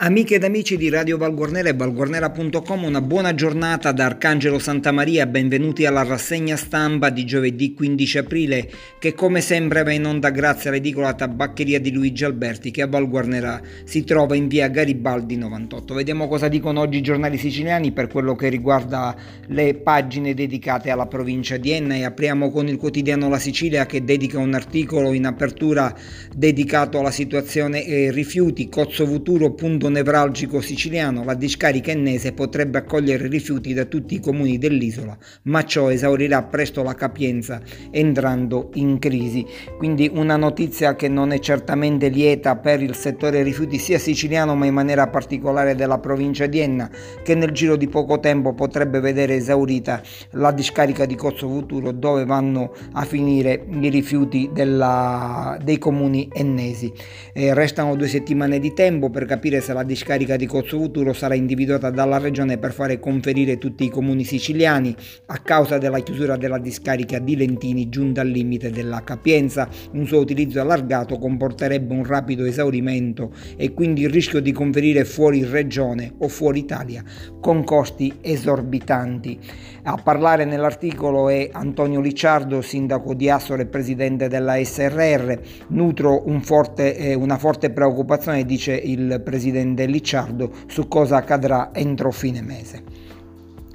Amiche ed amici di Radio Valguarnera e valguarnera.com, una buona giornata da Arcangelo Santamaria, benvenuti alla rassegna stampa di giovedì 15 aprile che come sempre va in onda grazie all'edicola tabaccheria di Luigi Alberti che a Valguarnera si trova in via Garibaldi 98. Vediamo cosa dicono oggi i giornali siciliani per quello che riguarda le pagine dedicate alla provincia di Enna e apriamo con il quotidiano La Sicilia che dedica un articolo in apertura dedicato alla situazione eh, rifiuti, Cozzo Futuro, punto nevralgico siciliano, la discarica ennese potrebbe accogliere rifiuti da tutti i comuni dell'isola, ma ciò esaurirà presto la capienza entrando in crisi. Quindi una notizia che non è certamente lieta per il settore rifiuti sia siciliano ma in maniera particolare della provincia di Enna, che nel giro di poco tempo potrebbe vedere esaurita la discarica di Cozzo Futuro dove vanno a finire i rifiuti della, dei comuni ennesi. Eh, restano due settimane di tempo per capire se la discarica di Cozzo Futuro sarà individuata dalla regione per fare conferire tutti i comuni siciliani a causa della chiusura della discarica di Lentini giunta al limite della capienza. Un suo utilizzo allargato comporterebbe un rapido esaurimento e quindi il rischio di conferire fuori regione o fuori Italia con costi esorbitanti. A parlare nell'articolo è Antonio Licciardo, sindaco di Assore e presidente della SRR. Nutro un forte, eh, una forte preoccupazione, dice il presidente Licciardo, su cosa accadrà entro fine mese.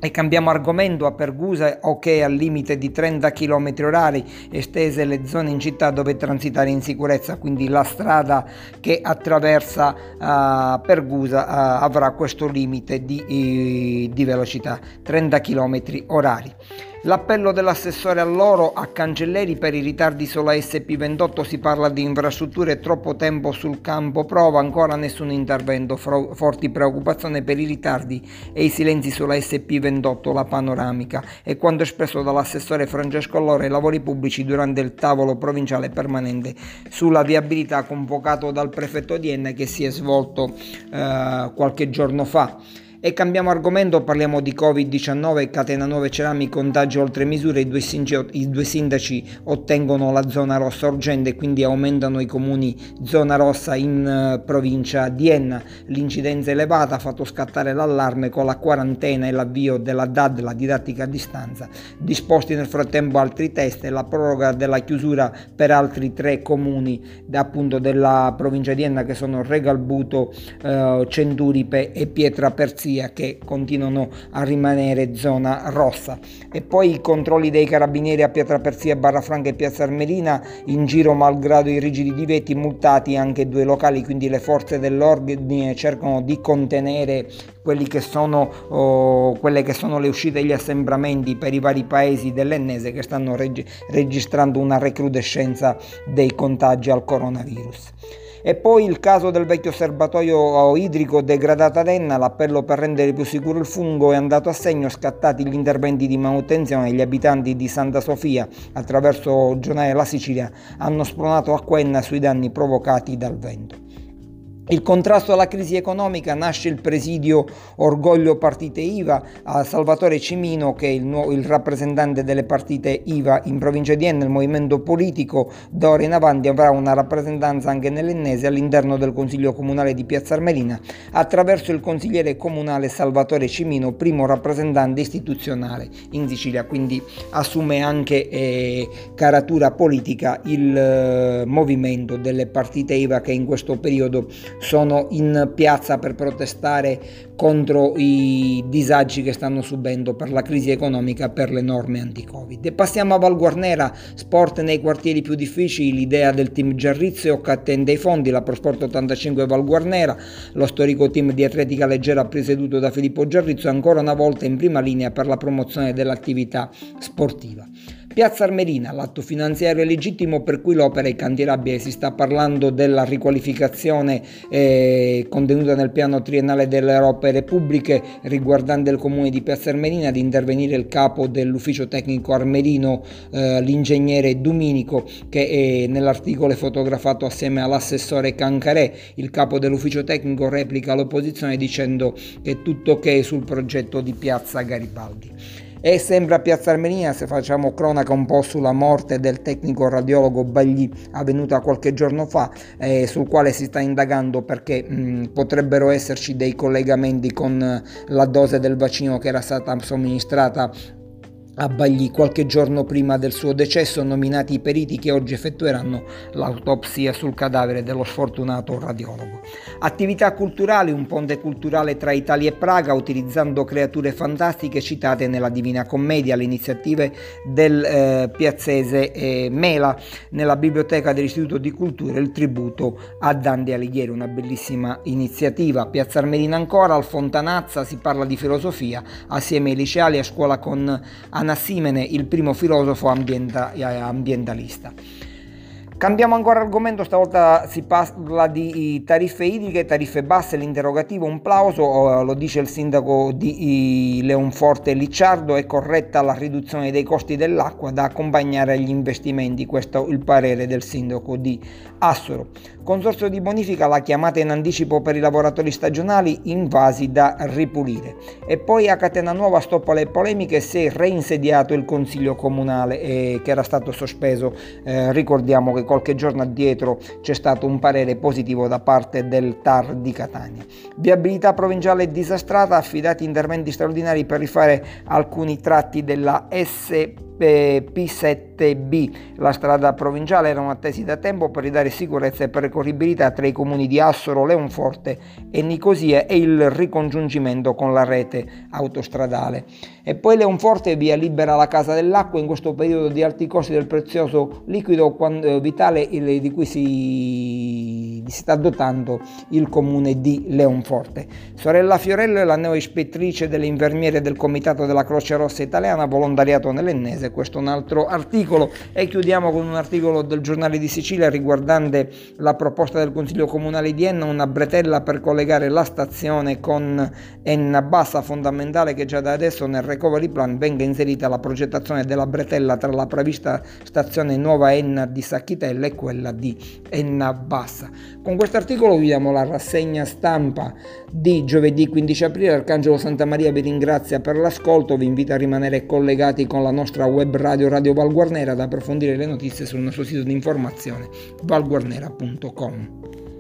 E cambiamo argomento a Pergusa, ok al limite di 30 km orari, estese le zone in città dove transitare in sicurezza, quindi la strada che attraversa uh, Pergusa uh, avrà questo limite di, uh, di velocità, 30 km orari. L'appello dell'assessore all'oro a Cancelleri per i ritardi sulla SP28 si parla di infrastrutture troppo tempo sul campo prova, ancora nessun intervento, forti preoccupazioni per i ritardi e i silenzi sulla SP28, la panoramica e quanto espresso dall'assessore Francesco Alloro ai lavori pubblici durante il tavolo provinciale permanente sulla viabilità convocato dal prefetto di Enne che si è svolto eh, qualche giorno fa. E cambiamo argomento, parliamo di Covid-19, catena 9 cerami, contagio oltre misure, i due, sindaci, ottengono la zona rossa urgente e quindi aumentano i comuni zona rossa in uh, provincia di Enna. L'incidenza elevata ha fatto scattare l'allarme con la quarantena e l'avvio della DAD, la didattica a distanza. Disposti nel frattempo altri test e la proroga della chiusura per altri tre comuni appunto della provincia di Enna che sono Regalbuto, uh, Centuripe e Pietra Perzia polizia che continuano a rimanere zona rossa. E poi i controlli dei carabinieri a Pietraperzia, Barrafranca e Piazza Armerina in giro malgrado i rigidi divieti, multati anche due locali, quindi le forze dell'ordine cercano di contenere che sono, oh, quelle che sono le uscite degli assembramenti per i vari paesi dell'Ennese che stanno reg- registrando una recrudescenza dei contagi al coronavirus. E poi il caso del vecchio serbatoio idrico degradato ad Enna, l'appello per rendere più sicuro il fungo è andato a segno, scattati gli interventi di manutenzione, gli abitanti di Santa Sofia attraverso giornale La Sicilia hanno spronato acqua Enna sui danni provocati dal vento. Il contrasto alla crisi economica nasce il presidio Orgoglio Partite IVA a Salvatore Cimino che è il, nuovo, il rappresentante delle partite IVA in provincia di Enna, il movimento politico d'ora in avanti avrà una rappresentanza anche nell'Ennese all'interno del Consiglio Comunale di Piazza Armerina attraverso il consigliere comunale Salvatore Cimino, primo rappresentante istituzionale in Sicilia, quindi assume anche eh, caratura politica il eh, movimento delle partite IVA che in questo periodo sono in piazza per protestare contro i disagi che stanno subendo per la crisi economica per le norme anti-Covid. E passiamo a Val Guarnera, sport nei quartieri più difficili, l'idea del team Giarrizio che attende i fondi, la Prosport 85 Val Guarnera, lo storico team di atletica leggera presieduto da Filippo Giarrizio ancora una volta in prima linea per la promozione dell'attività sportiva. Piazza Armerina, l'atto finanziario legittimo per cui l'opera è cantierabile, si sta parlando della riqualificazione eh, contenuta nel piano triennale delle opere pubbliche riguardante il comune di Piazza Armerina, di intervenire il capo dell'ufficio tecnico armerino, eh, l'ingegnere Duminico, che è nell'articolo è fotografato assieme all'assessore Cancarè, il capo dell'ufficio tecnico replica l'opposizione dicendo che tutto ok sul progetto di Piazza Garibaldi. E sempre a Piazza Armenia, se facciamo cronaca un po' sulla morte del tecnico radiologo Bagli avvenuta qualche giorno fa, eh, sul quale si sta indagando perché mh, potrebbero esserci dei collegamenti con la dose del vaccino che era stata somministrata a Bagli qualche giorno prima del suo decesso, nominati i periti che oggi effettueranno l'autopsia sul cadavere dello sfortunato radiologo. Attività culturali, un ponte culturale tra Italia e Praga utilizzando creature fantastiche citate nella Divina Commedia, le iniziative del eh, piazzese eh, Mela nella biblioteca dell'Istituto di Cultura, il tributo a Dante Alighieri, una bellissima iniziativa. Piazza Armerina ancora, al Fontanazza si parla di filosofia assieme ai liceali a scuola con Anassimene, il primo filosofo eh, ambientalista. Cambiamo ancora argomento, stavolta si parla di tariffe idriche, tariffe basse, l'interrogativo, un plauso, lo dice il sindaco di Leonforte Licciardo, è corretta la riduzione dei costi dell'acqua da accompagnare agli investimenti, questo è il parere del sindaco di Assoro. Consorzio di bonifica la chiamata in anticipo per i lavoratori stagionali invasi da ripulire. E poi a Catena Nuova stop alle polemiche si è reinsediato il consiglio comunale eh, che era stato sospeso. Eh, ricordiamo che qualche giorno addietro c'è stato un parere positivo da parte del TAR di Catania. Viabilità provinciale disastrata, affidati interventi straordinari per rifare alcuni tratti della SP P7B. La strada provinciale erano attesi da tempo per ridare sicurezza e percorribilità tra i comuni di Assoro, Leonforte e Nicosia e il ricongiungimento con la rete autostradale. E poi Leonforte via libera la Casa dell'Acqua in questo periodo di alti costi del prezioso liquido eh, vitale di cui si, si sta dotando il comune di Leonforte. Sorella Fiorello è la neoispettrice delle infermiere del Comitato della Croce Rossa Italiana, volontariato nell'Ennese questo è un altro articolo e chiudiamo con un articolo del giornale di Sicilia riguardante la proposta del Consiglio Comunale di Enna, una bretella per collegare la stazione con Enna Bassa, fondamentale che già da adesso nel recovery plan venga inserita la progettazione della bretella tra la prevista stazione Nuova Enna di Sacchitella e quella di Enna Bassa. Con questo articolo vediamo la rassegna stampa di giovedì 15 aprile. Arcangelo Santa Maria vi ringrazia per l'ascolto, vi invito a rimanere collegati con la nostra web radio Radio Valguarnera ad approfondire le notizie sul nostro sito di informazione valguarnera.com.